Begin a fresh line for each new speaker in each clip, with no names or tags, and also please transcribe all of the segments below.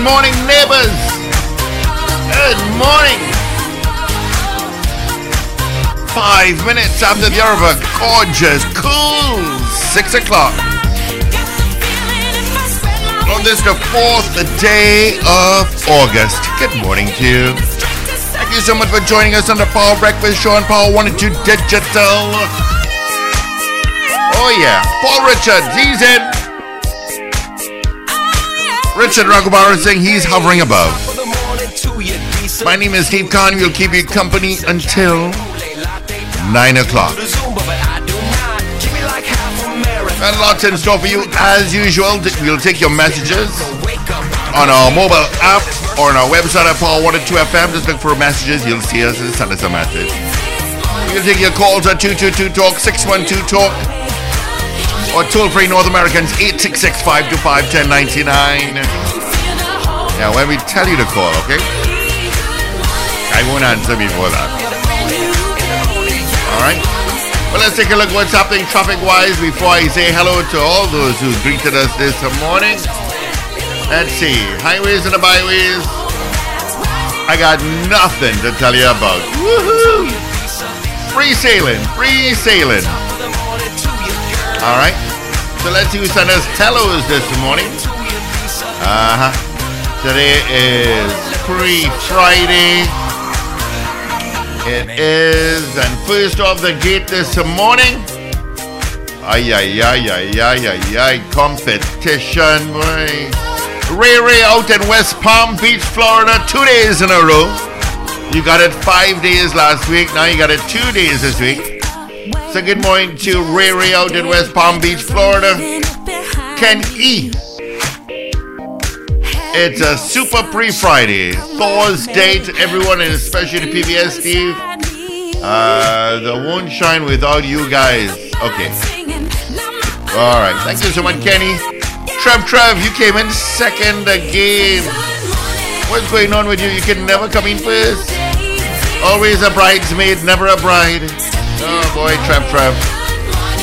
Good morning,
neighbors. Good morning. Five minutes after the hour of a gorgeous, cool six o'clock. On this, the fourth day of August. Good morning to you. Thank you so much for joining us on the Power Breakfast Show on Power 102 Digital. Oh, yeah. Paul Richard, he's in. Richard Raghubar saying he's hovering above. My name is Steve Khan. We'll keep you company until 9 o'clock. And lots in store for you as usual. We'll take your messages on our mobile app or on our website at Power102FM. Just look for messages. You'll see us and send us a message. We'll take your calls at 222 Talk, 612 Talk, or toll free North Americans 866 525 1099. Now, when we tell you to call, okay? I won't answer before that. All right? Well, let's take a look what's happening traffic-wise before I say hello to all those who greeted us this morning. Let's see. Highways and the byways. I got nothing to tell you about. Woohoo! Free sailing. Free sailing. All right. So let's do send us telos this morning. Uh huh. Today is Free Friday. It is, and first off the gate this morning. Ay, ay, ay, ay, ay, ay, ay, competition, boy. Ray Ray out in West Palm Beach, Florida, two days in a row. You got it five days last week, now you got it two days this week. So good morning to Ray Ray out in West Palm Beach, Florida. Ken E. It's a super pre Friday. Thor's date, everyone, and especially the PBS Steve. Uh, the won't shine without you guys. Okay. All right. Thank you so much, Kenny. Trev, Trev, you came in second again. What's going on with you? You can never come in first. Always a bridesmaid, never a bride. Oh boy, Trev, Trev.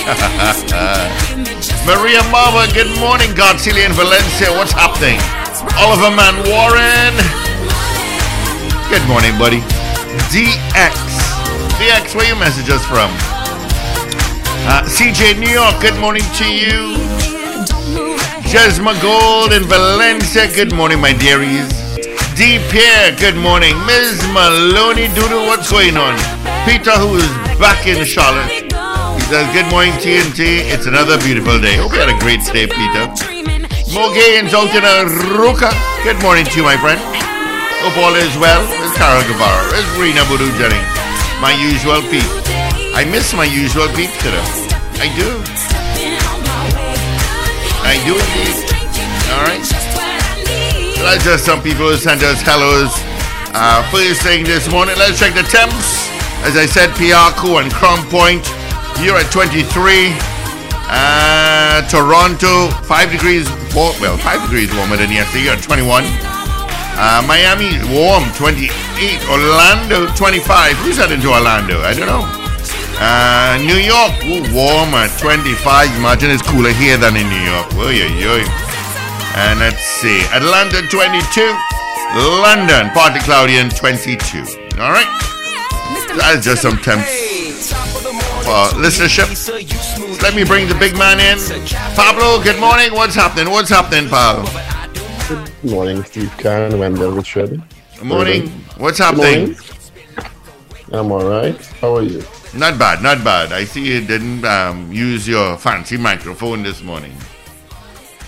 Maria Marva, good morning. Godzilla in Valencia, what's happening? Oliver Man Warren. Good morning, buddy. DX. DX, where you message us from? Uh, CJ New York, good morning to you. Jesma Gold in Valencia, good morning, my dearies. D. Pierre, good morning. Ms. Maloney Doodle, what's going on? Peter, who is back in Charlotte. He says, Good morning, TNT. It's another beautiful day. Hope you had a great day, Peter. Mogains out in Arouca. Good morning to you, my friend. Hope all is well. It's Carol Guevara. It's Rena Budu Jennings. My usual Pete. I miss my usual beat to them. I do. I do indeed. All right. That's just some people sent us hellos. Uh, first thing this morning, let's check the temps. As I said, Piarco and Crown Point, you're at 23. Uh, Toronto, 5 degrees, well, 5 degrees warmer than yesterday, you're at 21. Uh, Miami, warm, 28. Orlando, 25. Who's heading to Orlando? I don't know. Uh, New York, ooh, warm at 25. Imagine it's cooler here than in New York. Oy, oy, oy. And let's see. Atlanta, 22. London, partly cloudy and 22. All right. That's just some temps for listenership. Let me bring the big man in. Pablo, good morning. What's happening? What's happening, Pablo?
Good morning, Steve Khan, Wendell Richard.
Good morning. What's happening?
morning. I'm all right. How are you?
Not bad, not bad. I see you didn't um, use your fancy microphone this morning.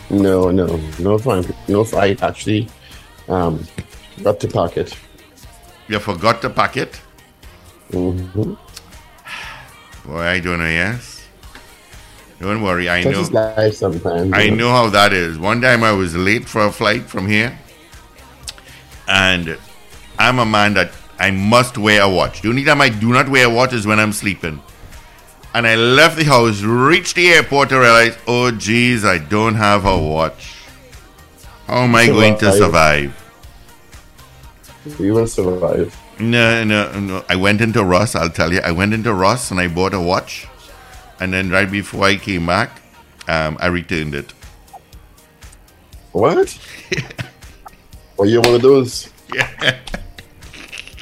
No, no, no fine. No, I actually um, got to pack it.
You forgot to pack it?
Mm-hmm.
Boy, I don't know, yes. Don't worry, I
This
know.
life sometimes.
I know how that is. One time I was late for a flight from here, and I'm a man that I must wear a watch. The only time I do not wear a watch is when I'm sleeping. And I left the house, reached the airport to realize, oh, geez, I don't have a watch. How am I going to survive?
You will survive.
No, no, no. I went into Ross, I'll tell you. I went into Ross and I bought a watch. And then right before I came back, um, I returned it.
What? well, you're one of those.
Yeah.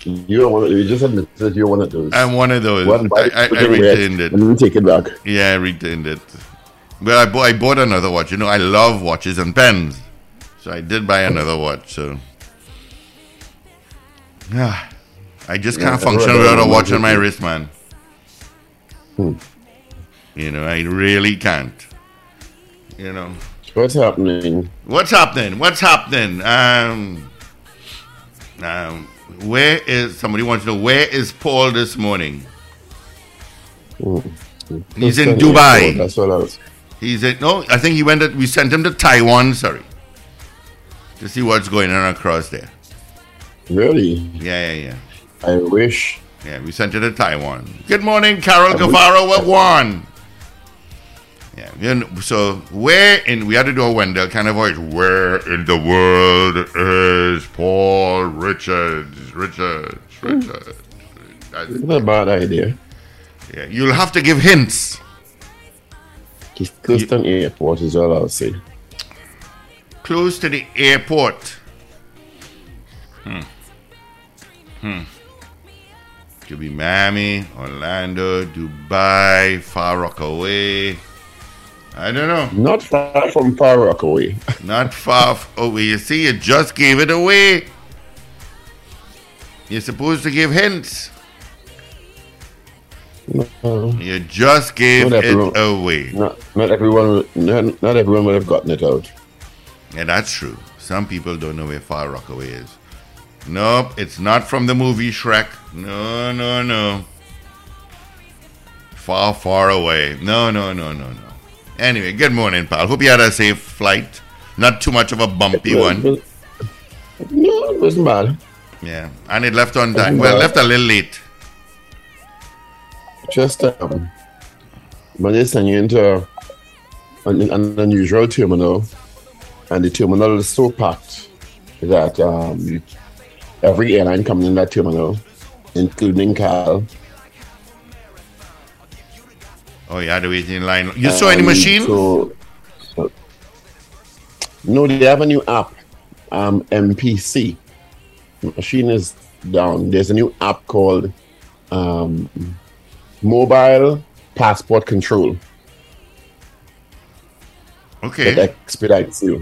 You're one. Of, you just admitted that you're one of those.
I'm one of those.
One
I, I, I returned it.
and take it back.
Yeah, I retained it. But I bought, I bought another watch. You know, I love watches and pens. So I did buy another watch. So. Yeah. I just can't
Yeah,
function without a watch on my wrist, man.
Hmm.
You know, I really can't. You know.
What's happening?
What's happening? What's happening? Um, um, where is somebody wants to know where is Paul this morning? He's in Dubai.
That's what I was.
He's in no, I think he went. To, we sent him to Taiwan. Sorry, to see what's going on across there.
Really?
Yeah, yeah, yeah.
I wish.
Yeah, we sent it to Taiwan. Good morning, Carol Guevara with one. Yeah, know, so where in we had to do a Wendell kind of voice. Where in the world is Paul Richards? Richards, Richards. That's-
not a bad idea.
yeah, you'll have to give hints.
Close to an airport is all I'll say.
Close to the airport. Hmm. Hmm. Could be Miami, Orlando, Dubai, Far Rockaway. I don't know.
Not far from Far Rockaway.
Not far f- away. You see, you just gave it away. You're supposed to give hints.
No,
You just gave
Not
it away.
not, not everyone. Not, not everyone would have gotten it out.
Yeah, that's true. Some people don't know where Far Rockaway is. Nope, it's not from the movie Shrek. No, no, no. Far, far away. No, no, no, no, no. Anyway, good morning, pal. Hope you had a safe flight. Not too much of a bumpy
Well,
one.
well, No, it wasn't bad.
Yeah, and it left on time. Well, left a little late.
Just um, when they send you into an, an unusual terminal, and the terminal is so packed that um, every airline coming in that terminal, including Cal,
Oh, yeah, had to wait in line. You saw any machine?
So, so- no, they have a new app, um, MPC. Machine is down. There's a new app called um, Mobile Passport Control
Okay.
that expedites you.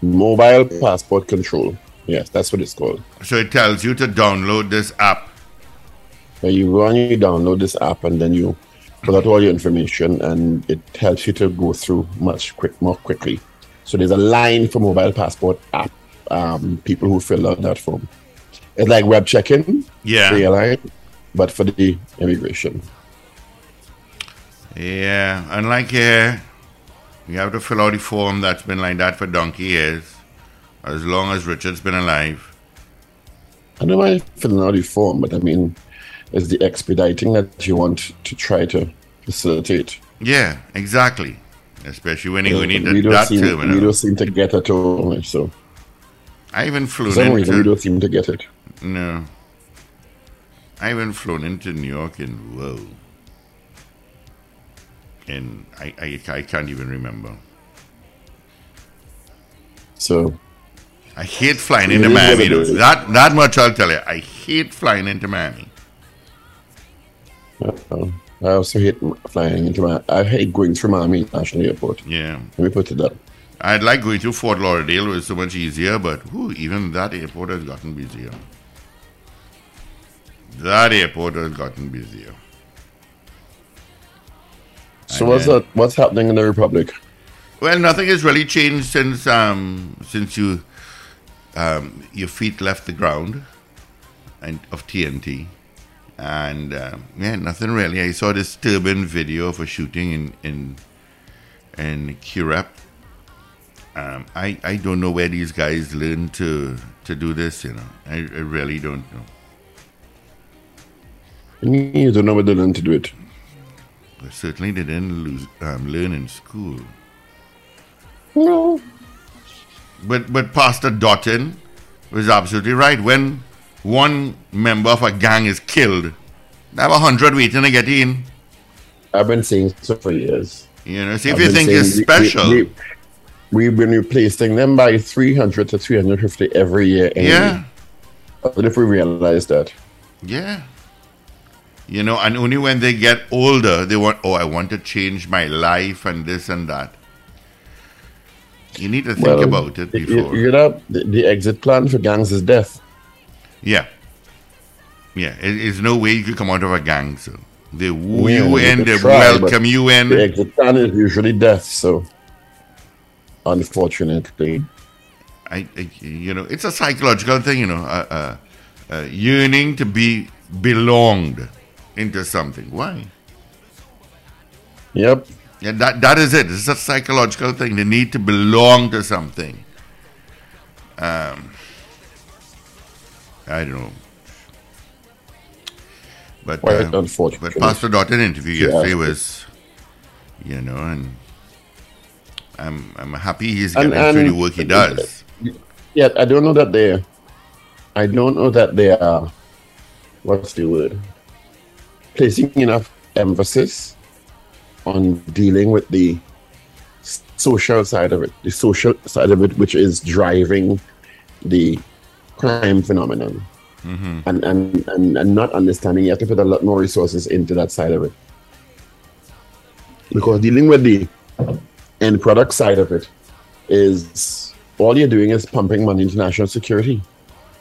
Mobile Passport Control. Yes, that's what it's called.
So it tells you to download this app.
You go and you download this app, and then you put out all your information, and it helps you to go through much quick, more quickly. So there's a line for mobile passport app. Um, people who fill out that form. It's like web check-in.
Yeah.
for your line. but for the immigration.
Yeah, unlike here, you have to fill out the form that's been like that for donkey years, as long as Richard's been alive.
I don't mind filling out the form, but I mean, it's the expediting that you want to try to facilitate.
Yeah, exactly. Especially when you need
we,
that, that
seem, we don't seem to get it all, so
I even flew
some reason we
into
don't seem to get it.
no. I even flown into New York and whoa, and I, I I can't even remember.
So
I hate flying into
is
Miami.
is.
That that much I'll tell you. I hate flying into Miami.
Uh, I also hate flying into my. I hate going through Miami International Airport.
Yeah.
Let me put it that.
I'd like going to Fort Lauderdale. It was so much easier, but whew, even that airport has gotten busier. That airport has gotten busier.
So
And
what's
then-
that? What's happening in the Republic?
Well, nothing has really changed since um, since you um, your feet left the ground and of TNT, and um, yeah, nothing really. I saw this Turban video of a shooting in in in Curepe. Um, I I don't know where these guys learn to to do this. You know, I, I really don't know.
You don't know where they learn to do it.
But certainly they didn't lose, um, learn in school.
No.
But but Pastor Dottin was absolutely right. When one member of a gang is killed, they have a hundred waiting to get in.
I've been saying so for years.
You know, see if
I've
you think it's special.
We, we, have been replacing them by 300 to 350 every year. anyway.
yeah,
What if we realize that?
yeah. You know, and only when they get older, they want, oh, I want to change my life and this and that. You need to think
Well,
about it
you- You, know, the, the exit plan for gangs is death.
Yeah. Yeah, it, it's no way you could come out of a gang, so. They woo
Yeah,
you in, they
try,
welcome you in.
The exit plan is usually death, so unfortunately.
I, I, you know, it's a psychological thing, you know, uh, uh, uh, yearning to be belonged into something. Why?
Yep.
Yeah, that that is it. It's a psychological thing. The need to belong to something. Um, I don't know, but
Quite
uh,
unfortunate.
but Pastor Dottin interview
Yeah.
yesterday was, you know, and I'm I'm happy he's
And-
getting through the work he does.
Yeah, I don't know that they. I don't know that they are. What's the word? Placing enough emphasis on dealing with the social side of it, the social side of it, which is driving the crime phenomenon, and, and and and not understanding. You have to put a lot more resources into that side of it, because dealing with the end product side of it is all you're doing is pumping money into national security.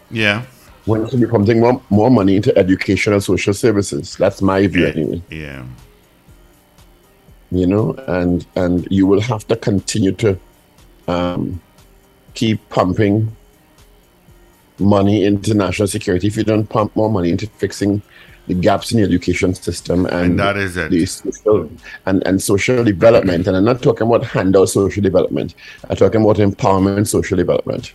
Yeah,
When should be pumping more, more money into education and social services. That's my view anyway.
yeah.
You know, and and you will have to continue to um, keep pumping money into national security if you don't pump more money into fixing the gaps in the education system and,
And that is it.
the social and, and social development. And I'm not talking about handout social development. I'm talking about empowerment social development.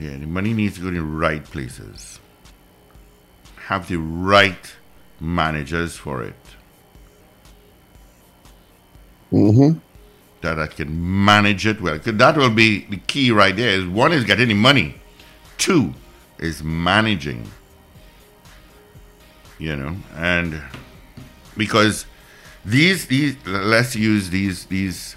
Yeah, the money needs to go to the right places. Have the right managers for it.
Mm-hmm.
That I can manage it well. that will be the key right there. Is one is getting the money. Two is managing. You know, and because these these let's use these these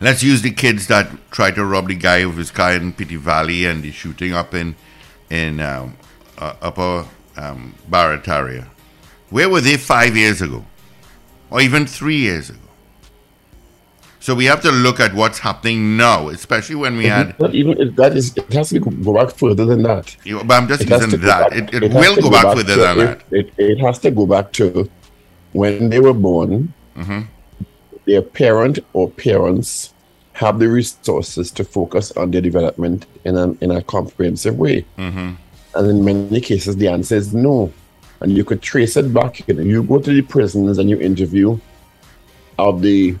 let's use the kids that try to rob the guy of his car in Petit Valley and the shooting up in in um, uh, upper um, Barataria. Where were they five years ago, or even three years ago? So we have to look at what's happening now, especially when we had.
Not even it, that is it has to go- go back further than that.
You but I'm just
It
using
go
that.
back-
It, it,
has
will
to
go back, further
to-
than
it,
that.
It, it has to go back to when they were born.
Mm-hmm.
Their parent or parents have the resources to focus on their development in a in a comprehensive way.
Mm-hmm.
And in many cases, the answer is no. And you could trace it back. You, know, you go to the prisons and you interview of the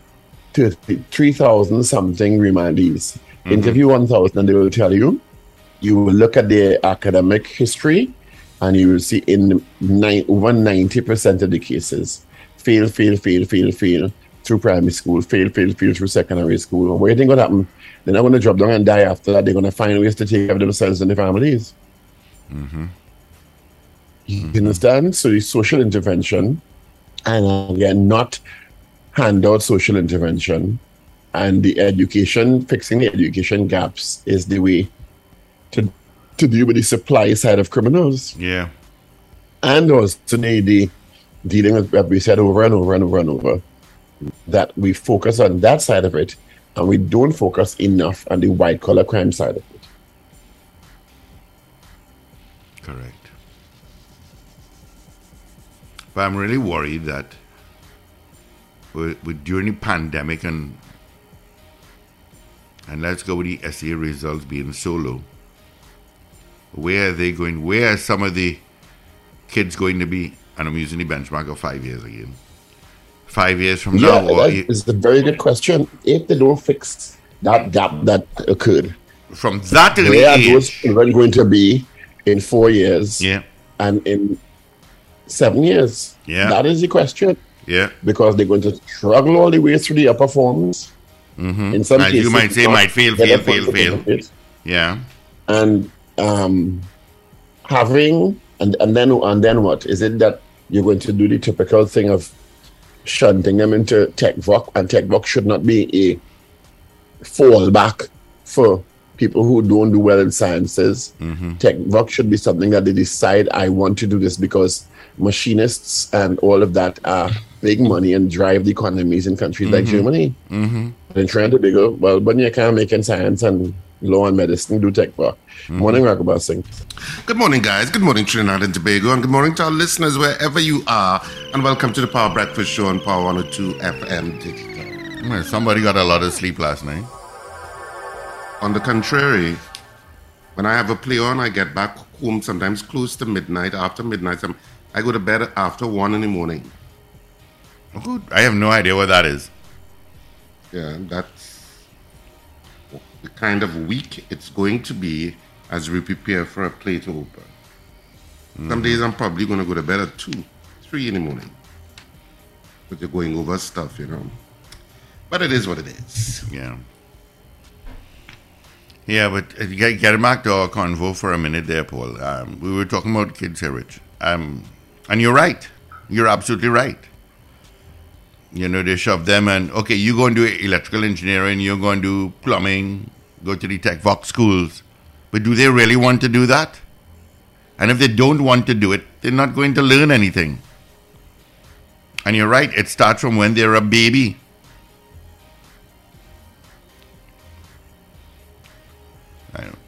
3,000 something remandees. Interview 1,000 and they will tell you. You will look at their academic history and you will see in nine, over 90% of the cases, fail, fail, fail, fail, fail through primary school, fail, fail, fail through secondary school. What do you think will happen? They're not going to drop down and die after that. They're going to find ways to take care of themselves and their families. Mm-hmm. You understand? So the social intervention, and again, not handout social intervention, and the education, fixing the education gaps is the way to to deal with the supply side of criminals.
Yeah.
And also the, the dealing with what we said over and over and over and over, that we focus on that side of it and we don't focus enough on the white collar crime side of it.
Correct. But I'm really worried that with, with during the pandemic and and let's go with the SEA results being so low. Where are they going? Where are some of the kids going to be? And I'm using the benchmark of five years again. Five years from
Yeah,
now, or
is a very good question. If they don't fix that gap that occurred,
from that early
where are those children going to be in four years
Yeah,
and in seven years?
Yeah.
That is the question.
Yeah.
Because they're going to struggle all the way through the upper forms. In some
As you might say, might fail, fail, fail, fail. Yeah.
and um, having and and then and then what is it that you're going to do the typical thing of shunting them into tech voc and tech voc should not be a fallback for people who don't do well in sciences tech voc should be something that they decide i want to do this because machinists and all of that are big money and drive the economies in countries like germany mm-hmm. and trying to go well but you can't make in science and law and medicine do tech voc morning Ragoobarsingh.
Good morning, guys. Good morning, Trinidad and Tobago, and good morning to our listeners wherever you are. And welcome to the Power Breakfast Show on Power 102 FM Digital.
Well, Somebody got a lot of sleep last night.
On the contrary, when I have a play on, I get back home sometimes close to midnight. After midnight, I'm, I go to bed after one in the morning.
Good. I have no idea what that is.
Yeah, that's the kind of week it's going to be as we prepare for a play to open. Some days I'm probably going to go to bed at 2, 3 in the morning. But you're going over stuff, you know. But it is what it is.
Yeah. Yeah, but uh, get, get back to our convo for a minute there, Paul. Um, we were talking about kids here, Rich. Um, and you're right. You're absolutely right. You know, they shove them and, okay, you go and do electrical engineering, you're going to do plumbing, go to the tech vox schools. But do they really want to do that? And if they don't want to do it, they're not going to learn anything. And you're right, it starts from when they're a baby.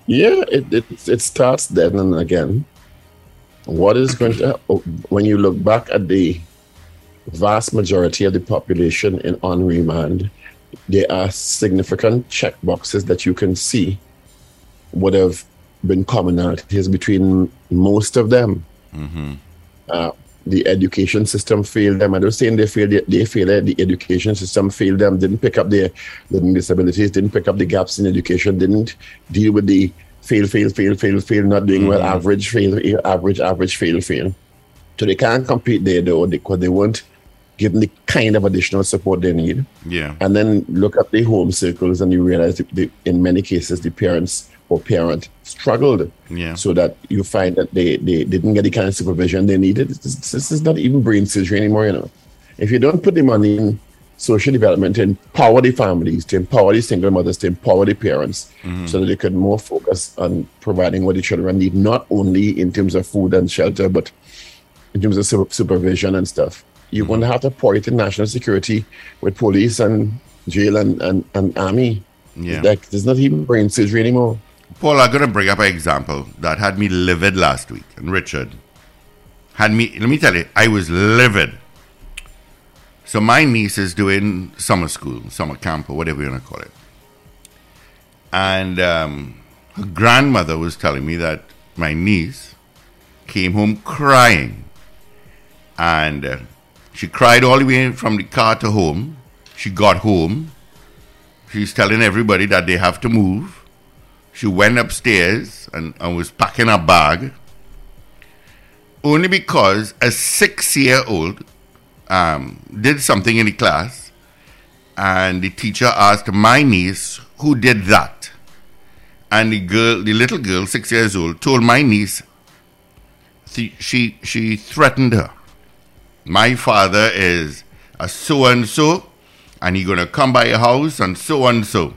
Yeah, it, it it starts then and again. What is going to when you look back at the vast majority of the population in on remand, there are significant check boxes that you can see would have been commonalities between most of them. Uh, the education system failed them. I don't saying they failed. They, they failed. it. The education system failed them. Didn't pick up their learning disabilities. Didn't pick up the gaps in education. Didn't deal with the fail, fail, fail, fail, fail. Not doing well. Mm-hmm. Average, fail, average, average, fail, fail. So they can't compete there though because they weren't given the kind of additional support they need.
Yeah.
And then look at the home circles and you realize that the, in many cases the parents or parent struggled.
Yeah.
So that you find that they, they didn't get the kind of supervision they needed. This, this is not even brain surgery anymore, you know. If you don't put the money in social development to empower the families, to empower the single mothers, to empower the parents, mm-hmm. so that they could more focus on providing what the children need, not only in terms of food and shelter, but in terms of su- supervision and stuff. You're going to have to pour it in national security with police and jail and, and, and army.
Yeah.
Like, there's not even brain surgery anymore.
Paul, I'm going to bring up an example that had me livid last week. And Richard had me, let me tell you, I was livid. So my niece is doing summer school, summer camp, or whatever you want to call it. And um, her grandmother was telling me that my niece came home crying. And uh, she cried all the way from the car to home. She got home. She's telling everybody that they have to move. She went upstairs and, and was packing her bag. Only because a six year old um, did something in the class and the teacher asked my niece who did that. And the girl, the little girl, six years old, told my niece th- she she threatened her. My father is a so and so, and he gonna come by your house and so and so.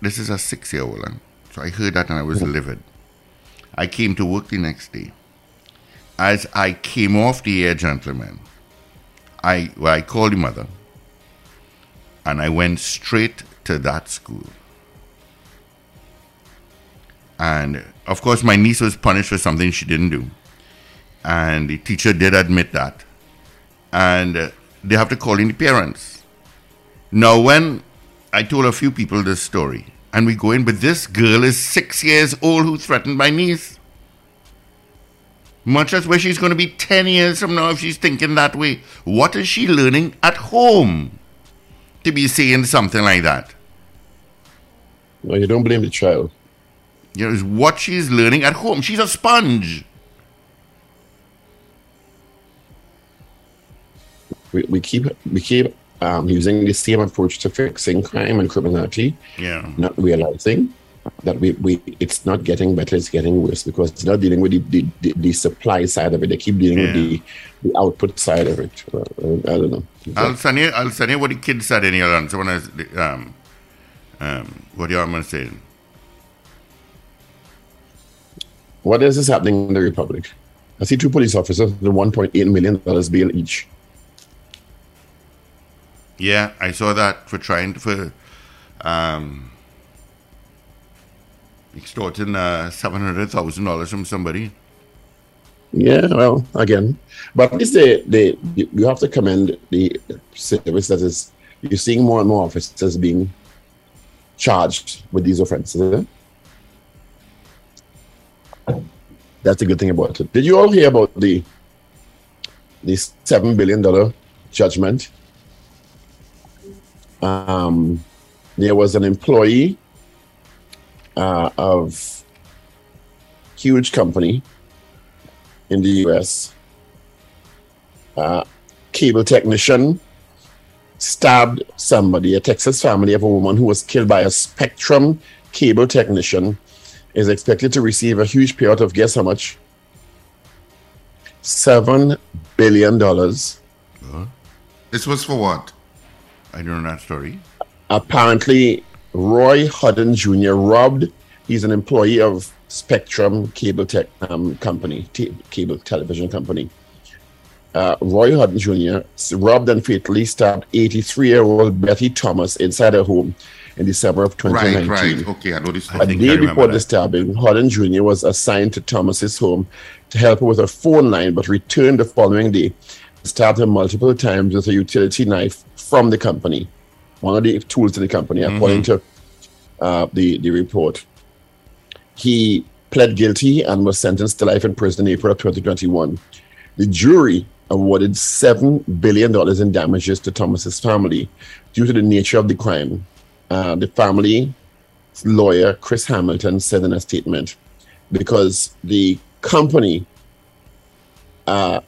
This is a six year old, so I heard that and I was livid. I came to work the next day. As I came off the air, gentlemen, I well, I called the mother, and I went straight to that school. And of course, my niece was punished for something she didn't do. And the teacher did admit that. And uh, they have to call in the parents. Now, when I told a few people this story, and we go in, but this girl is six years old who threatened my niece. Much as where she's going to be 10 years from now if she's thinking that way. What is she learning at home to be saying something like that?
No, you don't blame the child.
You know, is what she's learning at home. She's a sponge.
We, we keep we keep um, using the same approach to fixing crime and criminality,
Yeah.
not realizing that we, we it's not getting better, it's getting worse because it's not dealing with the, the, the, the supply side of it. They keep dealing with the, the output side of it. Uh, I don't know.
I'll send you. I'll send you what the kids said in your answer when I um, um, what you are saying.
What else is happening in the Republic? I see two police officers with $1.8 million bail each.
Yeah, I saw that for trying to, for um, extorting uh, seven hundred thousand dollars from somebody.
Yeah, well, again, but at least they, they you have to commend the service that is you're seeing more and more officers being charged with these offenses. That's a good thing about it. Did you all hear about the the seven billion dollar judgment? Um, there was an employee uh, of huge company in the US. Uh, cable technician stabbed somebody, a Texas family of a woman who was killed by a Spectrum cable technician, is expected to receive a huge payout of guess how much? Seven billion dollars.
This was for what?
I don't know that story.
Apparently, Roy Holden Jr. robbed. He's an employee of Spectrum Cable Tech um, Company, t- cable television company. Uh, Roy Holden Jr. robbed and fatally stabbed 83-year-old Betty Thomas inside her home in December of 2019.
right. Okay, I know this.
A day before the
that.
stabbing, Holden Jr. was assigned to Thomas's home to help her with her phone line, but returned the following day, stabbed her multiple times with a utility knife from the company, one of the tools in the company, according to uh, the the report. He pled guilty and was sentenced to life in prison in April of 2021. The jury awarded seven billion dollars in damages to Thomas's family due to the nature of the crime. Uh, the family lawyer Chris Hamilton said in a statement because the company uh,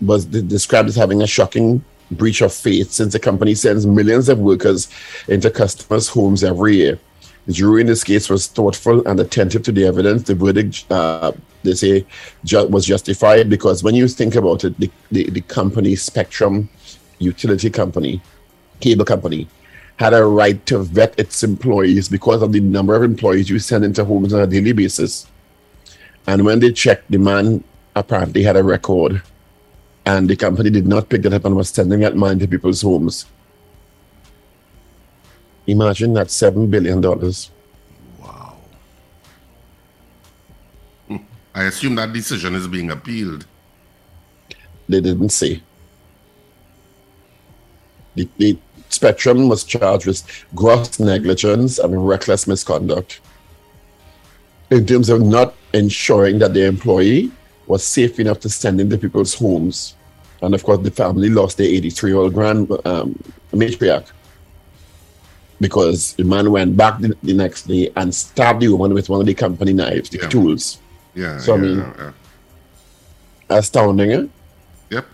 was described as having a shocking breach of faith since the company sends millions of workers into customers' homes every year. The jury in this case was thoughtful and attentive to the evidence. The verdict, uh, they say, ju- was justified because when you think about it, the, the, the company Spectrum Utility Company, cable company, had a right to vet its employees because of the number of employees you send into homes on a daily basis. And when they checked, the man apparently had a record, and the company did not pick that up and was sending that man to people's homes. Imagine that $7 billion.
Wow. Hmm.
I assume that decision is being appealed.
They didn't say. The, the Spectrum was charged with gross negligence and reckless misconduct in terms of not ensuring that the employee was safe enough to send into people's homes. And of course, the family lost their 83 year old grand um, matriarch because the man went back the, the next day and stabbed the woman with one of the company knives, the
Yeah.
tools.
Yeah.
So, I
yeah,
mean-
yeah.
Astounding, eh?
Yep.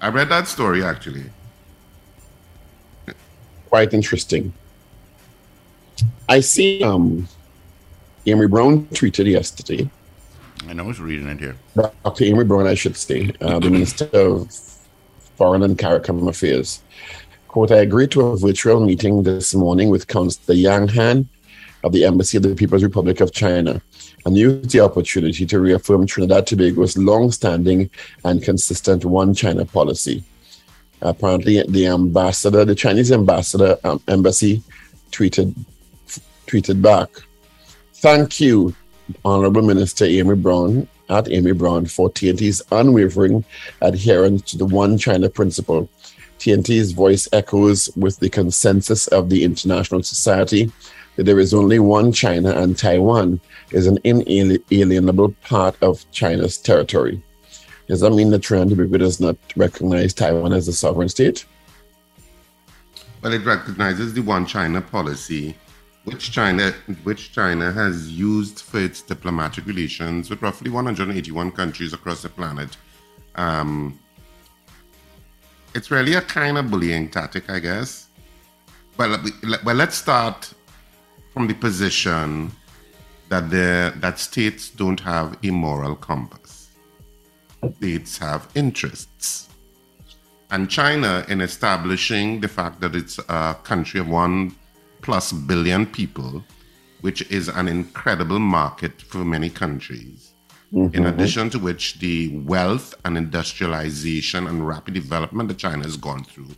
I read that story actually.
quite interesting. I see um Amery Browne tweeted yesterday.
I know who's reading it here.
Dr. I should uh, the Minister of Foreign and CARICOM Affairs. Quote, I agreed to a virtual meeting this morning with Councillor Yang Han of the Embassy of the People's Republic of China and used the opportunity to reaffirm Trinidad Tobago's long-standing and consistent one China policy. Apparently, the ambassador, the Chinese ambassador um, embassy, tweeted tweeted back, "Thank you, Honorable Minister Amery Browne at Amery Browne for TNT's unwavering adherence to the One China principle. TNT's voice echoes with the consensus of the international society that there is only one China and Taiwan is an inalienable part of China's territory." Does that mean that Trinidad and Tobago does not recognize Taiwan as a sovereign state?
Well, it recognizes the one China policy, which China, which China has used for its diplomatic relations with roughly 181 countries across the planet. Um, it's really a kind of bullying tactic, I guess. But, well, let's start from the position that the that states don't have a moral compass. States have interests. And China, in establishing the fact that it's a country of one plus billion people, which is an incredible market for many countries, in addition to which the wealth and industrialization and rapid development that China has gone through,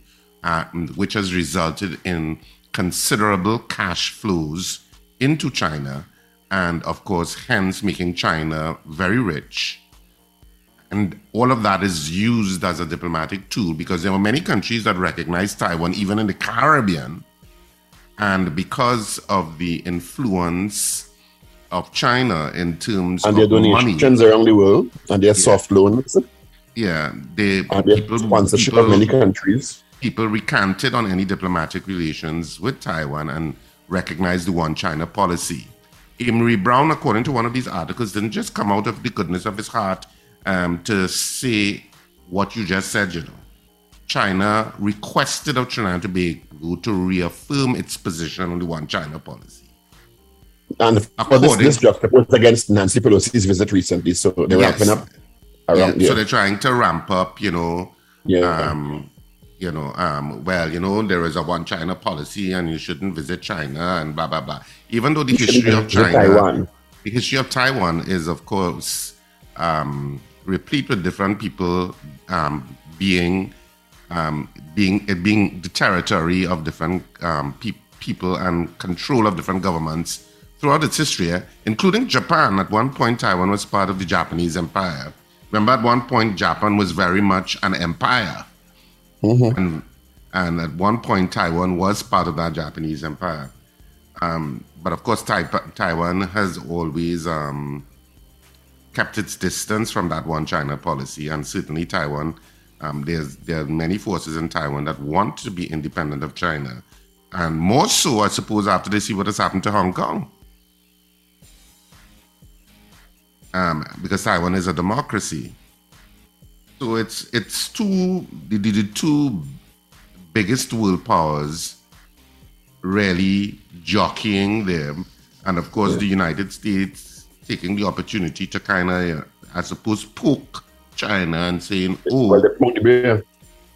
uh, which has resulted in considerable cash flows into China, and of course, hence making China very rich and all of that is used as a diplomatic tool because there were many countries that recognized Taiwan, even in the Caribbean. And because of the influence of China in terms
And
of money,
donations around the world and their soft loans
yeah, they
and their
people,
sponsorship
people,
of many countries.
people recanted on any diplomatic relations with Taiwan and recognized the one China policy. Amery Browne, according to one of these articles, didn't just come out of the goodness of his heart um, to say what you just said, you know. China requested of Trinidad and Tobago to reaffirm its position on the one China policy.
And this, this juxtaposed against Nancy Pelosi's visit recently. So they're
Yes.
wrapping up
Yeah,
around
So they're trying to ramp up, you know,
Yeah.
um, you know, um, well, you know, there is a one China policy and you shouldn't visit China and blah blah blah. Even though the history of China,
Taiwan.
the history of Taiwan is, of course, um, replete with different people um, being um, being it being the territory of different um, pe- people and control of different governments throughout its history, eh, including Japan. At one point, Taiwan was part of the Japanese Empire. Remember, at one point, Japan was very much an empire, and and at one point, Taiwan was part of that Japanese Empire. Um, but of course, tai- Taiwan has always um, kept its distance from that one China policy, and certainly Taiwan. Um, there's there are many forces in Taiwan that want to be independent of China, and more so, I suppose, after they see what has happened to Hong Kong. Um, because Taiwan is a democracy, so it's it's two the, the, the two biggest world powers really jockeying them, and of course the United States taking the opportunity to kind of, I suppose, poke China and saying, "Oh,
Well, the point being,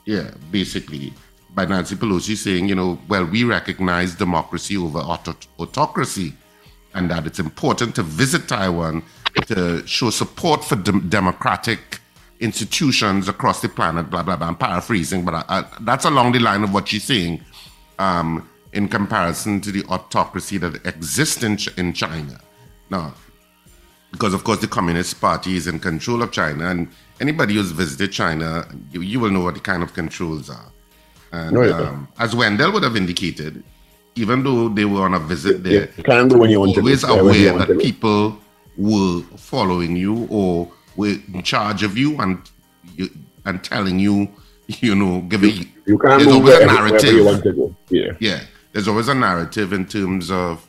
yeah, basically, by Nancy Pelosi saying, you know, well, we recognize democracy over auto- autocracy, and that it's important to visit Taiwan to show support for dem- democratic institutions across the planet. Blah blah blah. I'm paraphrasing, but I, I, that's along the line of what she's saying. Um, in comparison to the autocracy that exists in, Ch- in China. Now, because of course the Communist Party is in control of China, and anybody who's visited China, you, you will know what the kind of controls are. And
yeah.
um, as Wendell would have indicated, even though they were on a visit there,
you can't go when you want to.
always
you
aware that
to.
people were following you or were in charge of you and you, and telling you, you know, giving
You can't
there's always a narrative.
you want to go. Yeah.
Yeah, there's always a narrative in terms of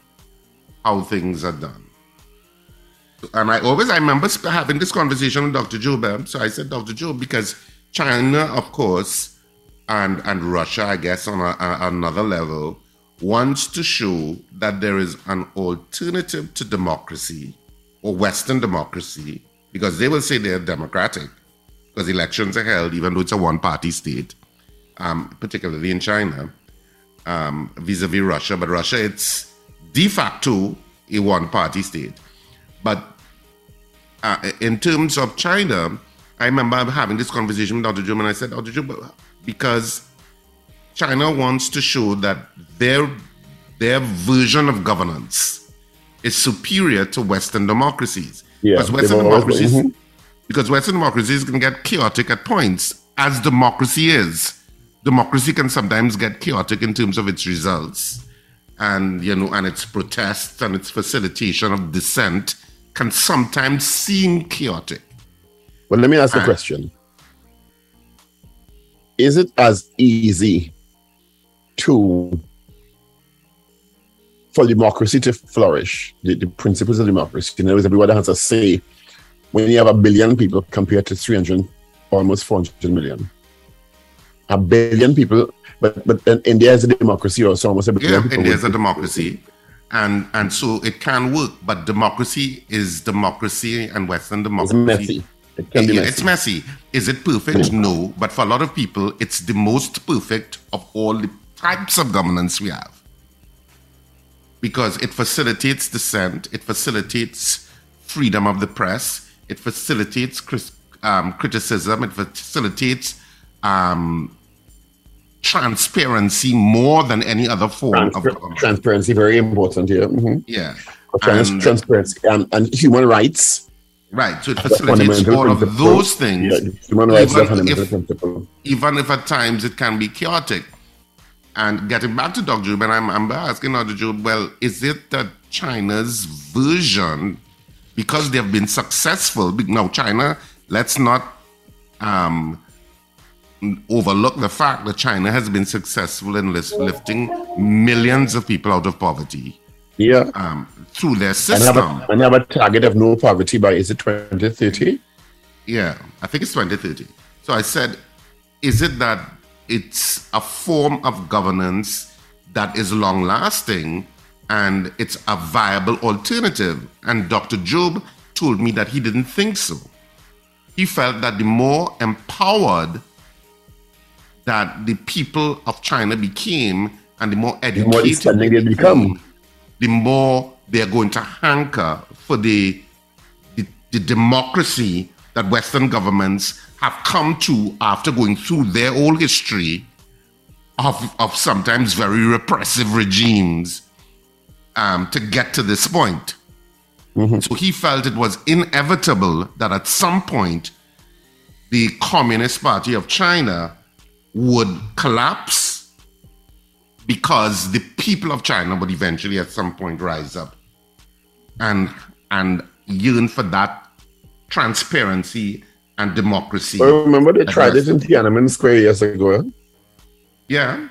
how things are done. And I always, I remember having this conversation with Dr. Joe So I said, Dr. Joe, because China, of course, and and Russia, I guess, on a, a- another level, wants to show that there is an alternative to democracy or Western democracy, because they will say they're democratic, because elections are held, even though it's a one-party state, um, particularly in China um, vis-a-vis Russia, but Russia it's de facto a one-party state. But uh, in terms of China, I remember having this conversation with Dr. Jum, and I said, Dr. Jum, because China wants to show that their their version of governance is superior to Western democracies.
Yeah,
because Western
they've always been-
democracies,
mhm.
because Western democracies can get chaotic at points, as democracy is. Democracy can sometimes get chaotic in terms of its results, and you know, and its protests and its facilitation of dissent can sometimes seem chaotic.
But let me ask a question. Is it as easy to for democracy to flourish, the, the principles of democracy, in other words, everybody has a say when you have a billion people compared to 300, almost 400 million? A billion people, but but in India is a democracy also almost a billion
Yeah,
people.
India is a democracy, and and so it can work. But democracy is democracy, and Western
It's
democracy.
messy. It can be
Yeah,
messy.
It's messy. Is it perfect? No. But for a lot of people, it's the most perfect of all the types of governance we have. Because it facilitates dissent, it facilitates freedom of the press, it facilitates um, criticism, it facilitates um, transparency more than any other form of government.
transparency very important here. Mhm.
yeah.
Trans-
And-
transparency and, and human rights.
right. So it facilitates all of
principle.
those things.
Yeah, human rights
even if-
principle.
even if at times it can be chaotic. And getting back to Dr. Job, and I'm, I'm asking Dr. Job, well, is it that China's version, because they've been successful, now China, let's not um, overlook the fact that China has been successful in lifting millions of people out of poverty
Yeah.
um, through their system.
have a, and have a target of no poverty by is it 2030?
Yeah, I think it's 2030. So I said, is it that it's a form of governance that is long lasting and it's a viable alternative? And Dr. Job told me that he didn't think so. He felt that the more empowered that the people of China became and the more
The
educated
more understanding they become.
the more they're going to hanker for the, the, the democracy that Western governments have come to after going through their whole history of, of sometimes very repressive regimes um, to get to this point. So he felt it was inevitable that at some point the Communist Party of China would collapse because the people of China would eventually at some point rise up and and yearn for that transparency and democracy.
I remember they tried it in Tiananmen Square years ago, eh?
Yeah,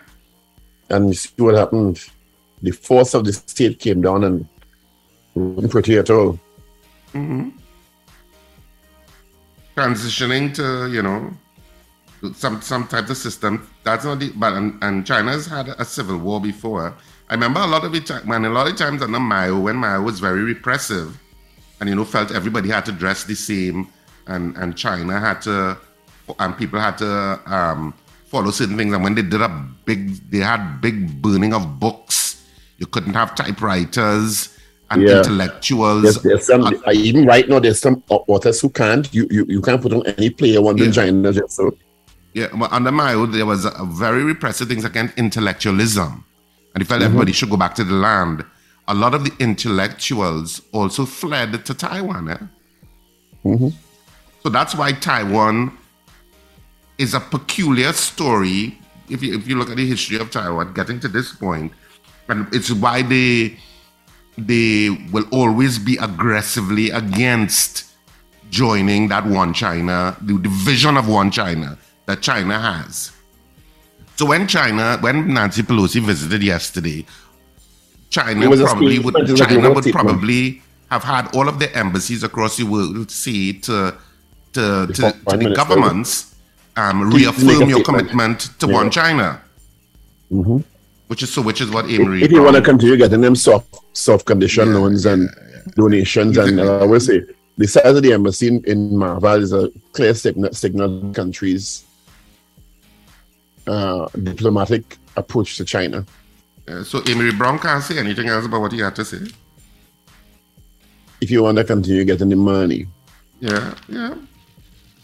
and you see what happened. The force of the state came down and wasn't pretty at all. Mm-hmm.
transitioning to you know some some type of system. That's not the but and, and China's had a civil war before. I remember a lot of it when a lot of times under Mao when Mao was very repressive, and you know felt everybody had to dress the same, and and China had to and people had to um, follow certain things. And when they did a big, they had big burning of books. You couldn't have typewriters and
Yeah.
intellectuals.
There's, there's some,
Uh,
I, even right now, there's some authors who can't. You, you, you can't put on any player one in
Yeah.
China just so.
Yeah, but under Mao, there was a very repressive things against intellectualism. And he felt mm-hmm. everybody should go back to the land. A lot of the intellectuals also fled to Taiwan. Eh? Mm-hmm. So that's why Taiwan is a peculiar story. If you, if you look at the history of Taiwan, getting to this point, and it's why they they will always be aggressively against joining that one China, the division of one China that China has. So when China, when Nancy Pelosi visited yesterday, China
It was a
probably would
like
China would probably have had all of the embassies across the world say to to, to, to the
Minister.
governments um,
To make a
reaffirm your commitment to
Yeah.
one China.
Mhm.
Which is so which is what Amery
if you want to continue getting them soft, soft condition loans and donations, and uh, I will say the size of the embassy in, in Maraval is a clear signal, signal to countries' uh, diplomatic approach to China.
Uh, so Amery Browne can't say anything else about what he had to say.
If you want to continue getting the money,
Yeah, yeah.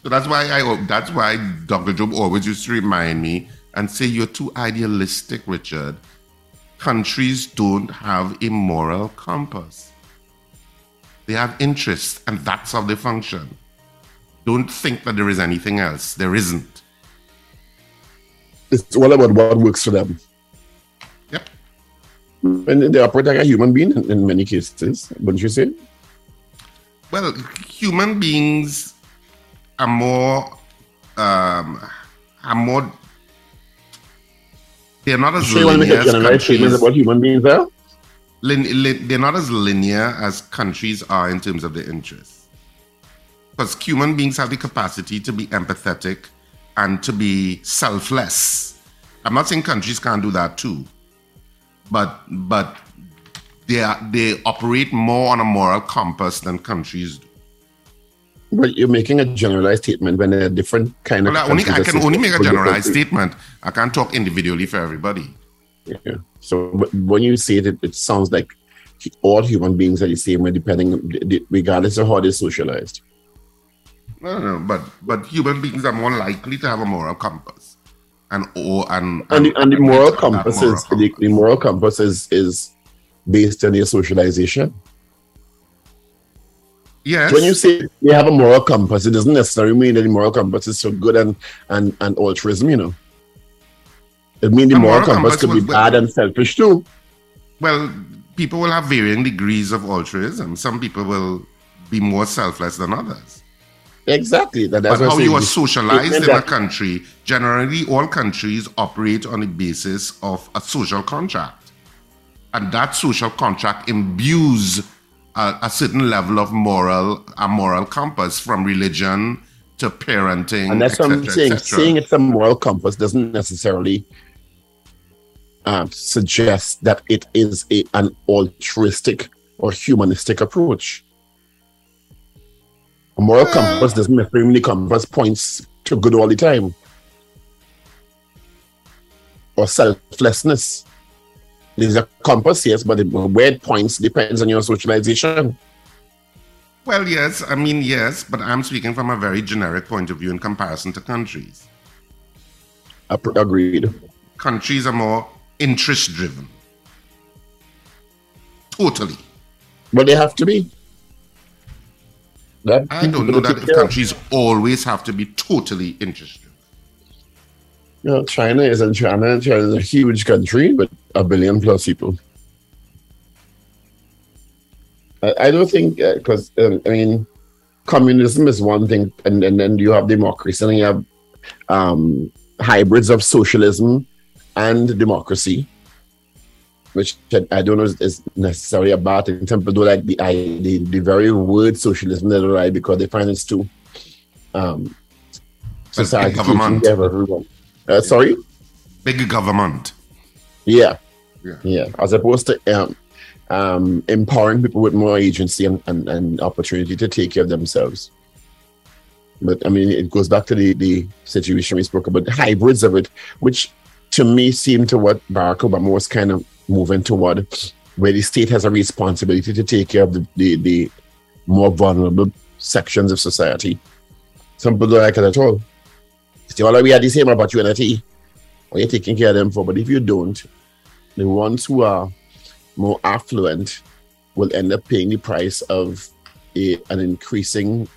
So that's why I that's why Dr. Job always used to remind me and say you're too idealistic, Richard. Countries don't have a moral compass. They have interests, and that's how they function. Don't think that there is anything else. There isn't.
It's all about what works for them.
Yep.
And they operate like a human being in, in many cases, wouldn't you say?
Well, human beings are more um, are more they're not as
So you want to make
linear
a
as countries.
about human beings are?
Lin- lin- they're not as linear as countries are in terms of their interests. Because human beings have the capacity to be empathetic and to be selfless. I'm not saying countries can't do that too, but but they are, they operate more on a moral compass than countries do.
But you're making a generalized statement when there are different kind of.
Well, I, only, I can only make a generalized statement. I can't talk individually for everybody.
Yeah. So but when you say it, it, it sounds like all human beings are the same, depending, regardless of how they're socialized.
No, no, no, but but human beings are more likely to have a moral compass, and oh, or and
And the, and the moral compass
moral
is the, the moral compass is, is based on your socialization.
yes.
When you say you have a moral compass, it doesn't necessarily mean that the moral compass is so good and and, and altruism, you know. It means the moral,
moral
compass,
compass
could be bad and selfish too.
Well, people will have varying degrees of altruism. Some people will be more selfless than others.
Exactly. That, that's
But how you are socialized in a country, generally all countries operate on the basis of a social contract. And that social contract imbues a, a certain level of moral, a moral compass from religion to parenting.
And that's what I'm saying. Saying it's a moral compass doesn't necessarily um, suggest that it is a, an altruistic or humanistic approach. Moral
Well-
compass doesn't necessarily compass points to good all the time. Or selflessness. There's a compass, yes, but the, where it points depends on your socialization.
Well, yes, I mean, yes, but I'm speaking from a very generic point of view in comparison to countries.
Agreed.
Countries are more interest driven. Totally.
But they have to be. That
I don't know that
of.
countries always have to be totally interest driven.
You know, China isn't China. China is a huge country with a billion plus people. I, I don't think because um, I mean, communism is one thing, and, and then you have democracy, and you have um, hybrids of socialism and democracy, which I- don't know is, necessarily a bad thing. Some people don't like the, I, the the very word socialism they don't like because they find it's too um, society
big government.
everyone. Uh, sorry.
Big government.
Yeah.
Yeah.
Yeah. As opposed to um, um, empowering people with more agency and, and, and opportunity to take care of themselves. But I mean, it goes back to the, the situation we spoke about, the hybrids of it, which to me seem to what Barack Obama was kind of moving toward, where the state has a responsibility to take care of the, the, the more vulnerable sections of society. Some people don't like it at all. Say, all we are the same about unity. You're taking care of them for, but if you don't, the ones who are more affluent will end up paying the price of a, an increasing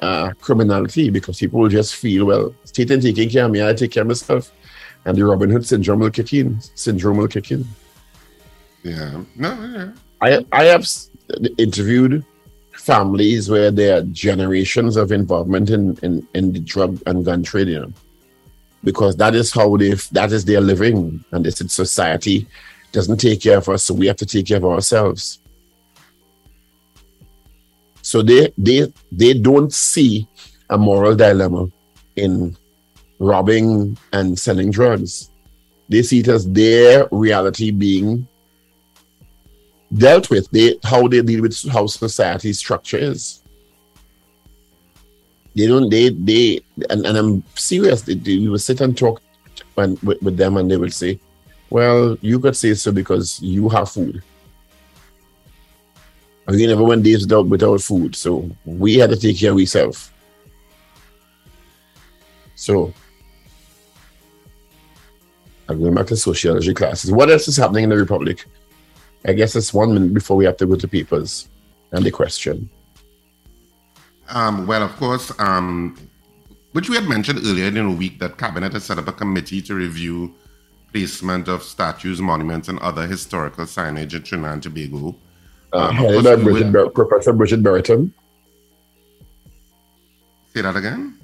uh, criminality because people will just feel, well, state ain't taking care of me, I take care of myself. And the Robin Hood syndrome will kick in. Syndrome will kick in.
Yeah. No, yeah.
I I have interviewed families where there are generations of involvement in, in, in the drug and gun trade, you know, because that is how they that is their living, and this is society doesn't take care of us, so we have to take care of ourselves. So they they they don't see a moral dilemma in robbing and selling drugs. They see it as their reality being dealt with. They how they deal with how society structure is. They don't they they and, and I'm serious. They, they, we will sit and talk when, with, with them and they will say, Well, you could say so because you have food. And we never went days without without food. So we had to take care of ourselves. So I'm going back to sociology classes. What else is happening in the Republic? I guess it's one minute before we have to go to papers and the question.
Um, well, of course, um, which we had mentioned earlier in the week that Cabinet has set up a committee to review placement of statues, monuments, and other historical signage in Trinidad and Tobago.
Uh,
Um, of course,
Bridget
will-
Professor Bridget Brereton,
Say that again.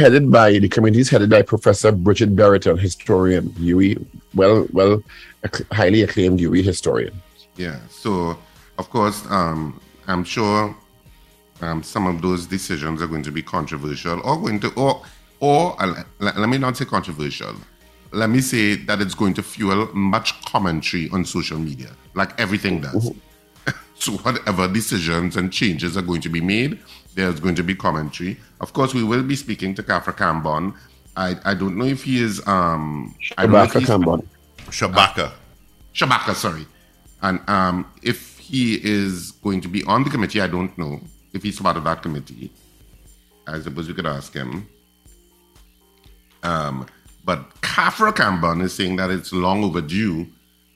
Headed by the committee is headed by Professor Bridget Brereton, historian, UWI, well, well, highly acclaimed UWI historian.
Yeah. So, of course, um, I'm sure um, some of those decisions are going to be controversial, or going to, or, or uh, let, let me not say controversial. Let me say that it's going to fuel much commentary on social media, like everything does. So, whatever decisions and changes are going to be made, there's going to be commentary. Of course, we will be speaking to Khafra Kambon. I, I don't know if he is. Um, I don't know if
Rebecca
he's-
Kambon.
Shabaka.
Shabaka, sorry. And um, if he is going to be on the committee, I don't know. If he's part of that committee, I suppose we could ask him. Um, but Khafra Kambon is saying that it's long overdue.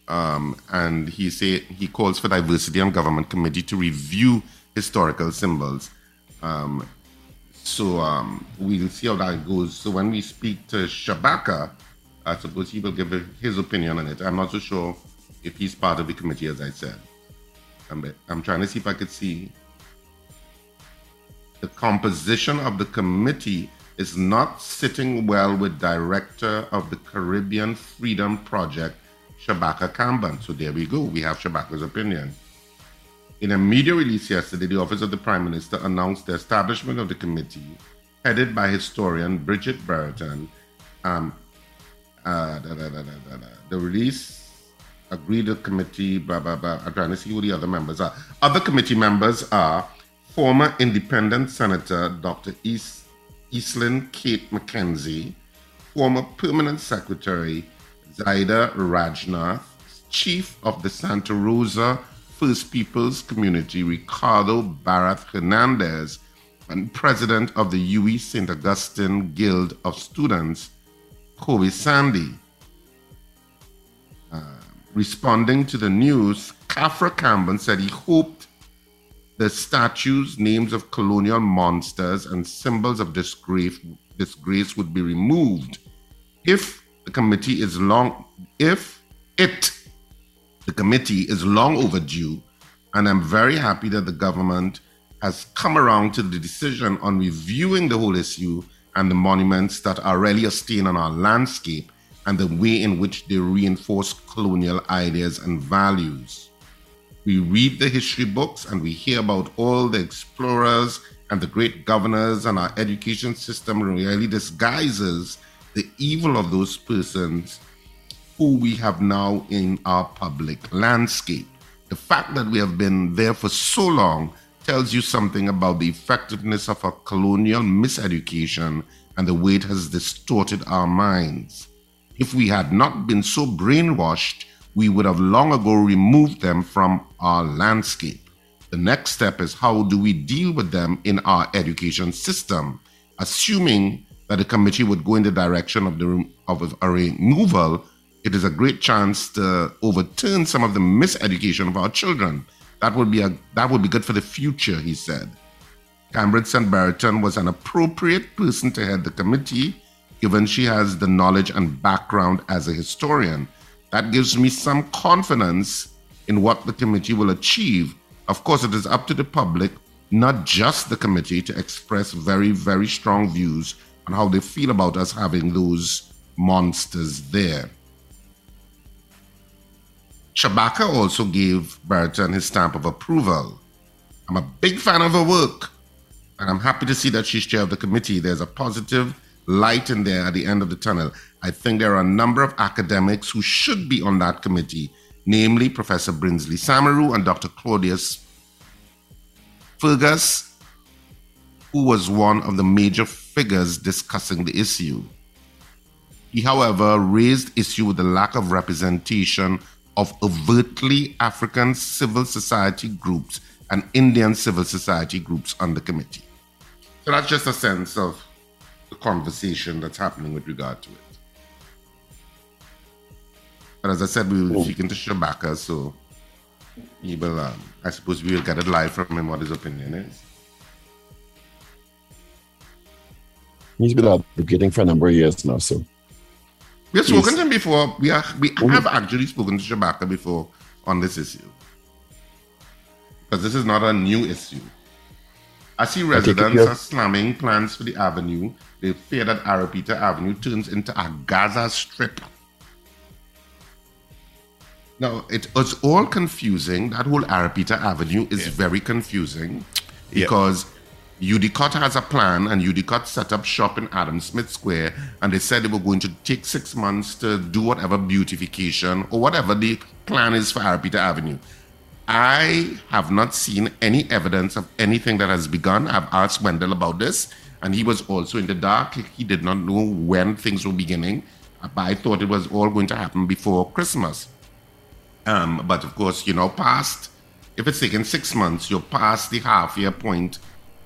Um, and he say he calls for diversity and government committee to review historical symbols. Um, so um, we'll see how that goes. So when we speak to Shabaka, I suppose he will give his opinion on it. I'm not so sure if he's part of the committee, as I said. I'm, I'm trying to see if I could see the composition of the committee is not sitting well with director of the Caribbean Freedom Project, Shabaka Kambon. So there we go. We have Shabaka's opinion. In a media release yesterday, the Office of the Prime Minister announced the establishment of the committee, headed by historian Bridget Brereton. Um, uh, da, da, da. The release agreed the committee, blah, blah, blah. I'm trying to see who the other members are. Other committee members are former independent Senator Dr. East, Eastlyn Kate McKenzie, former permanent secretary Zaida Rajnath, chief of the Santa Rosa First Peoples Community Ricardo Bharath Hernandez, and president of the UWI St. Augustine Guild of Students, Kobe Sandy. Uh, responding to the news, Khafra Kambon said he hoped the statues, names of colonial monsters, and symbols of disgrace, disgrace would be removed if the committee is long, if it, the committee is long overdue, and I'm very happy that the government has come around to the decision on reviewing the whole issue and the monuments that are really a stain on our landscape and the way in which they reinforce colonial ideas and values. We read the history books and we hear about all the explorers and the great governors, and our education system really disguises the evil of those persons who we have now in our public landscape. The fact that we have been there for so long tells you something about the effectiveness of our colonial miseducation and the way it has distorted our minds. If we had not been so brainwashed, we would have long ago removed them from our landscape. The next step is how do we deal with them in our education system? Assuming that the committee would go in the direction of, the, of a removal, it is a great chance to overturn some of the miseducation of our children. That would be a that would be good for the future, he said. Cambridge St. Brereton was an appropriate person to head the committee, given she has the knowledge and background as a historian. That gives me some confidence in what the committee will achieve. Of course, it is up to the public, not just the committee, to express very, very strong views on how they feel about us having those monsters there. Shabaka also gave Brereton his stamp of approval. I'm a big fan of her work, and I'm happy to see that she's chair of the committee. There's a positive light in there at the end of the tunnel. I think there are a number of academics who should be on that committee, namely Professor Brinsley Samaroo and Dr. Claudius Fergus, who was one of the major figures discussing the issue. He, however, raised issue with the lack of representation of overtly African civil society groups and Indian civil society groups on the committee. So that's just a sense of the conversation that's happening with regard to it. But as I said, we will speak into Shabaka, so he will, um, I suppose we will get it live from him what his opinion is.
He's been advocating for a number of years now, so
We have spoken to him before. We, are, we oh, have actually spoken to Shabaka before on this issue. Because this is not a new issue. I see residents are slamming plans for the avenue. They fear that Ariapita Avenue turns into a Gaza strip. Now, it, it's all confusing. That whole Ariapita Avenue is very confusing
Yeah.
because UDeCOTT has a plan and UDeCOTT set up shop in Adam Smith Square and they said they were going to take six months to do whatever beautification or whatever the plan is for Ariapita Avenue. I have not seen any evidence of anything that has begun. I've asked Wendell about this, and he was also in the dark. He did not know when things were beginning, but I thought it was all going to happen before Christmas. Um, but of course, you know, past, if it's taken six months, you're past the half year point,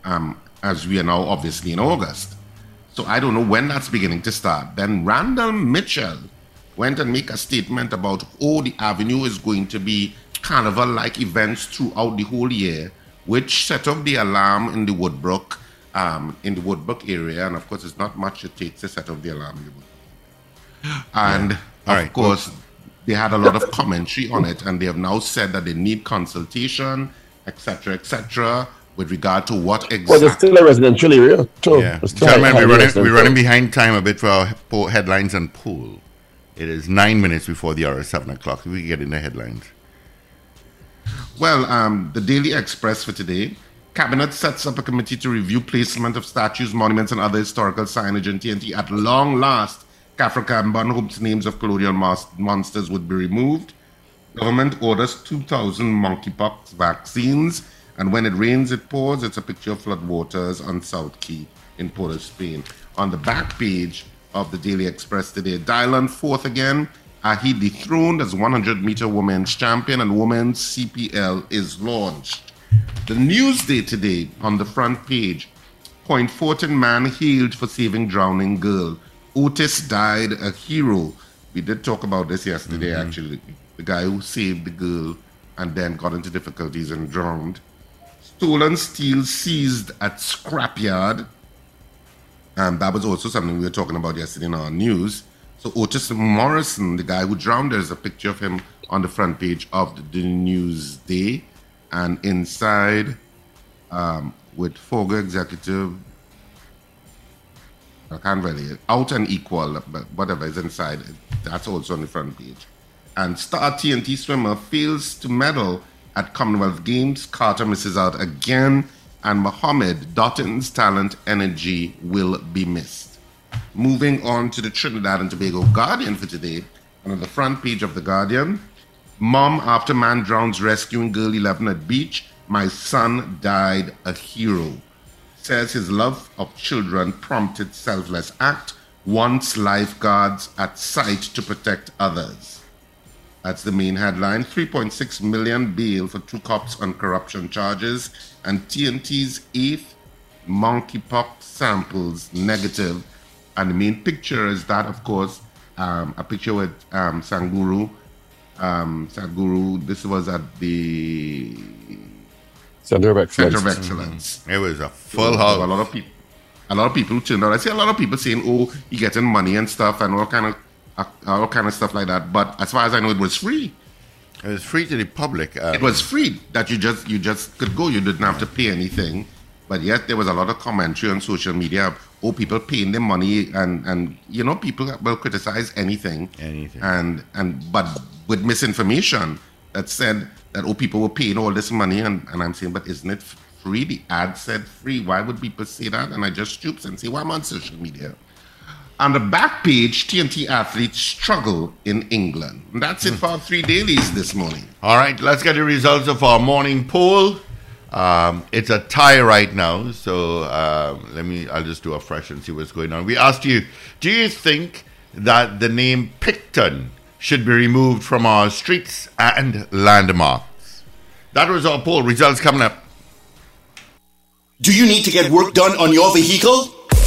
um, as we are now obviously in August. So I don't know when that's beginning to start. Then Randall Mitchell went and make a statement about oh the avenue is going to be carnival like events throughout the whole year, which set off the alarm in the Woodbrook, um, in the Woodbrook area, and of course it's not much it takes to set off the alarm in the Woodbrook. And of
All right.
course, they had a lot of commentary on it, and they have now said that they need consultation, etc., etc., with regard to what exactly.
well,
exactly.
there's still a residential area too.
Yeah.
It's
Gentlemen, we're running, we're running behind time a bit for our headlines and pool. It is nine minutes before the hour of seven o'clock. We get in the headlines.
Well, um, the Daily Express for today. Cabinet sets up a committee to review placement of statues, monuments, and other historical signage in TNT. At long last, Khafra Kambon hopes names of colonial mas- monsters would be removed. Government orders 2,000 monkeypox vaccines, and when it rains, it pours. It's a picture of floodwaters on South Quay in Port of Spain. On the back page of the Daily Express today, Dylan fourth again. Ahye dethroned as 100 meter women's champion, and women's CPL is launched. The Newsday today on the front page. Point Fortin man healed for saving drowning girl. Otis died a hero. We did talk about this yesterday, mm-hmm. actually. The guy who saved the girl and then got into difficulties and drowned. Stolen steel seized at scrapyard. And that was also something we were talking about yesterday in our news. So Otis Morrison, the guy who drowned, there's a picture of him on the front page of the, the Newsday, and inside, um, with Fogger Executive, I can't really out and equal, but whatever is inside, that's also on the front page. And star TNT swimmer fails to medal at Commonwealth Games. Carter misses out again, and Mohammed Dottin's talent energy will be missed. Moving on to the Trinidad and Tobago Guardian for today, and on the front page of the Guardian, mom after man drowns rescuing girl 11 at beach. My son died a hero says his love of children prompted selfless act, wants lifeguards at site to protect others. That's the main headline. 3.6 million bail for two cops on corruption charges, and TNT's eighth monkeypox samples negative. And the main picture is that, of course, um, a picture with um, Sadhguru. Um, Sadhguru, this was at the
Center of Excellence.
Center of Excellence.
It was a full house.
a lot of people, a lot of people turned out. I see a lot of people saying, "Oh, you're getting money and stuff and all kind of, all kind of stuff like that." But as far as I know, it was free.
It was free to the public. Um,
It was free that you just you just could go. You didn't have to pay anything. But yet there was a lot of commentary on social media. Oh, people paying their money, and and you know people will criticize anything.
Anything.
And and but with misinformation that said that oh people were paying all this money, and, and I'm saying, but isn't it free? The ad said free. Why would people say that? And I just stoops and say, well, I'm on social media. On the back page, TNT athletes struggle in England. And that's it for our three dailies this morning.
All right, let's get the results of our morning poll. Um, it's a tie right now, so um, let me. I'll just do a fresh and see what's going on. We asked you: Do you think that the name Picton should be removed from our streets and landmarks? That was our poll. Results coming up.
Do you need to get work done on your vehicle?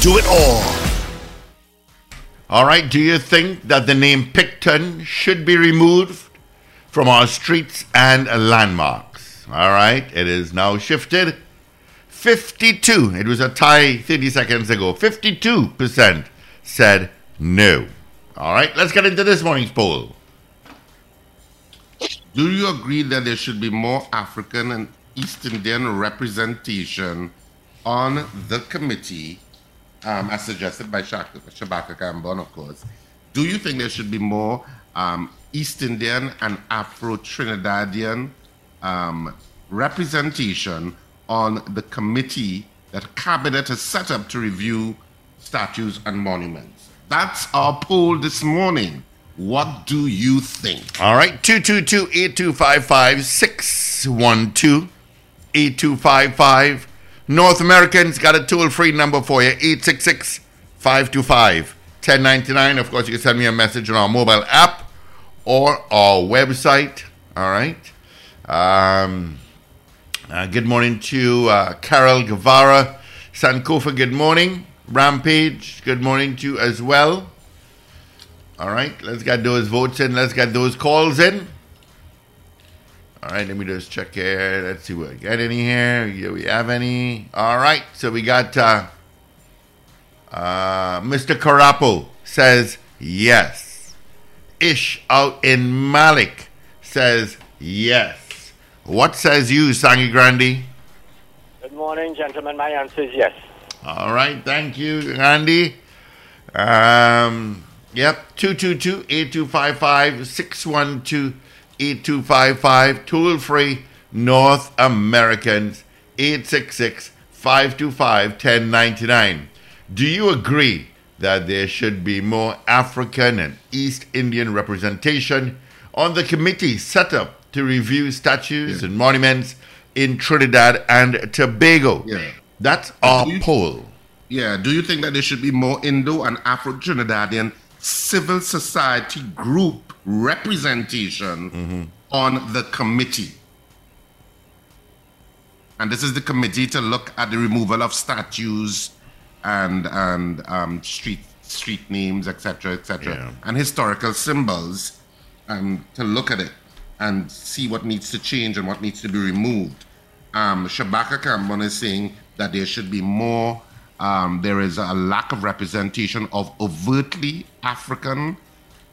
do it all.
All right. Do you think that the name Picton should be removed from our streets and landmarks? All right. It is now shifted. 52. It was a tie 30 seconds ago. 52% said no. All right. Let's get into this morning's poll.
Do you agree that there should be more African and East Indian representation on the committee, um, as suggested by Shabaka Kambon, of course? Do you think there should be more um, East Indian and Afro Trinidadian um, representation on the committee that Cabinet has set up to review statues and monuments? That's our poll this morning. What do you think?
All right. 222 8255 612 8255. North Americans got a toll free number for you 866 525 1099. Of course, you can send me a message on our mobile app or our website. All right. Um, uh, good morning to uh, Carol Guevara. Sankofa, good morning. Rampage, good morning to you as well. All right, let's get those votes in. Let's get those calls in. All right, let me just check here. Let's see what we got any here. Do we have any? All right, so we got uh, uh, Mr. Carapo says yes. Ish out in Malik says yes. What says you, Sangre Grande?
Good morning, gentlemen. My answer is yes.
All right, thank you, Andy. Um, yep, 222-8255, 612-8255, toll free, North Americans, 866-525-1099. Do you agree that there should be more African and East Indian representation on the committee set up to review statues and monuments in Trinidad and Tobago?
Yeah.
That's our
you-
poll.
Yeah, do you think that there should be more Indo and Afro Trinidadian civil society group representation on the committee? And this is the committee to look at the removal of statues and and um, street street names, etc., etc.,
Yeah.
and historical symbols, um, to look at it and see what needs to change and what needs to be removed. Um, Shabaka Kambon is saying that there should be more. Um, there is a lack of representation of overtly African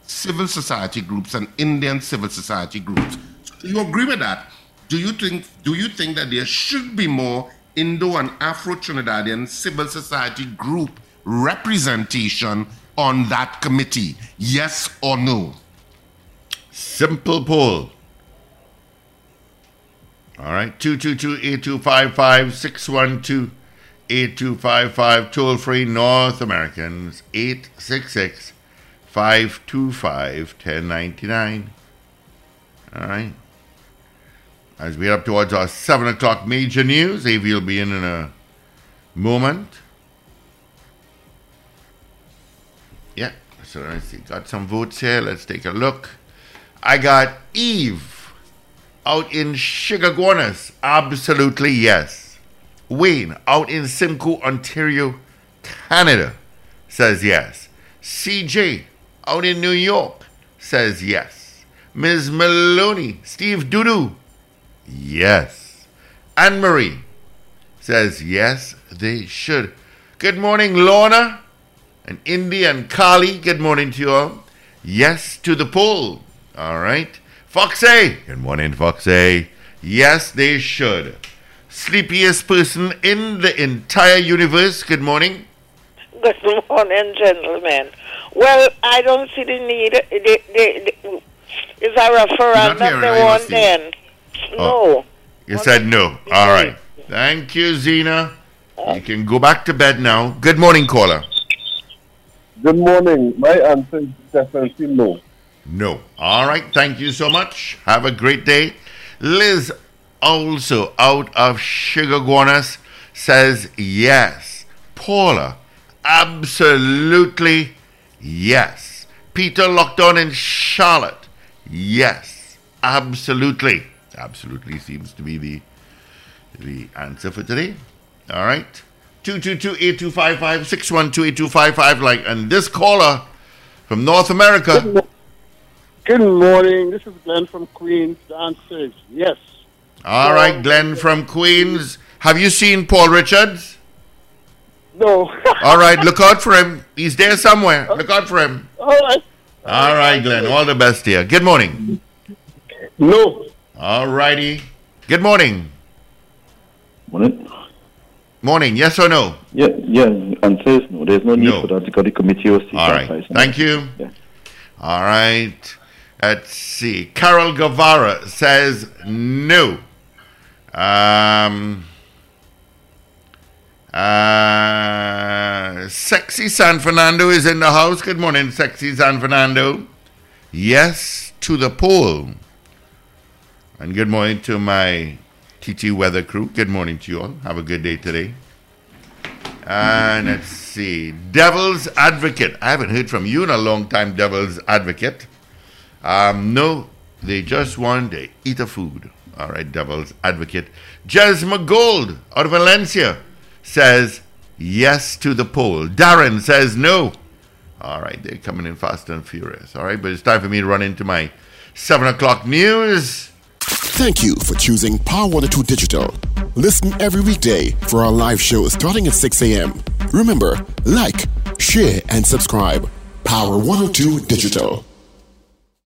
civil society groups and Indian civil society groups. Do you agree with that? Do you think do you think that there should be more Indo and Afro Trinidadian civil society group representation on that committee? Yes or no?
Simple poll. All right, 222-8255, 612-8255, toll free North Americans, 866-525-1099. All right. As we head up towards our 7 o'clock major news, Avi will be in in a moment. Yeah, so let's see. Got some votes here. Let's take a look. I got Eve out in Chaguanas. Absolutely yes. Wayne out in Simcoe, Ontario, Canada says yes. CJ out in New York says yes. Ms. Maloney, Steve Dudu, yes. Anne Marie says yes, they should. Good morning, Lorna and Indy and Carly. Good morning to you all. Yes to the poll. All right. Foxy. Good morning, Foxy. Yes, they should. Sleepiest person in the entire universe. Good morning.
Good morning, gentlemen. Well, I don't see the need. The, the, the, is a
You're
referral
not
that
hearing
they
I
want
see.
then?
Oh.
No.
You said no. All right. Thank you, Zena. Uh-huh. You can go back to bed now. Good morning, caller.
Good morning. My answer is definitely no.
No. All right. Thank you so much. Have a great day. Liz, also out of Chaguanas, says yes. Paula, absolutely yes. Peter locked on in Charlotte, yes. Absolutely. Absolutely seems to be the the answer for today. All right. 222-8255, 612-8255, like, and this caller from North America.
Good morning. This is Glenn from Queens. The answer is yes.
All right, Glenn from Queens. Have you seen Paul Richards?
No.
All right, look out for him. He's there somewhere. Look out for him.
All right.
All right, Glenn. All the best here. Good morning.
No.
All righty. Good morning.
Morning.
Morning. Yes or no?
Yeah, yeah. Answer is no. There's no need
No.
for that because the committee was
All right. Thank you.
Yeah.
All right. Let's see. Carol Guevara says no. Um, uh, Sexy San Fernando is in the house. Good morning, Sexy San Fernando. Yes to the poll. And good morning to my TT Weather crew. Good morning to you all. Have a good day today. And let's see. Devil's Advocate. I haven't heard from you in a long time, Devil's Advocate. Um, no, they just want to eat a food. All right, Devil's Advocate. Jez Gold out of Valencia says yes to the poll. Darren says no. All right, they're coming in fast and furious. All right, but it's time for me to run into my 7 o'clock news.
Thank you for choosing Power 102 Digital. Listen every weekday for our live show starting at 6 a.m. Remember, like, share, and subscribe. Power 102 Digital.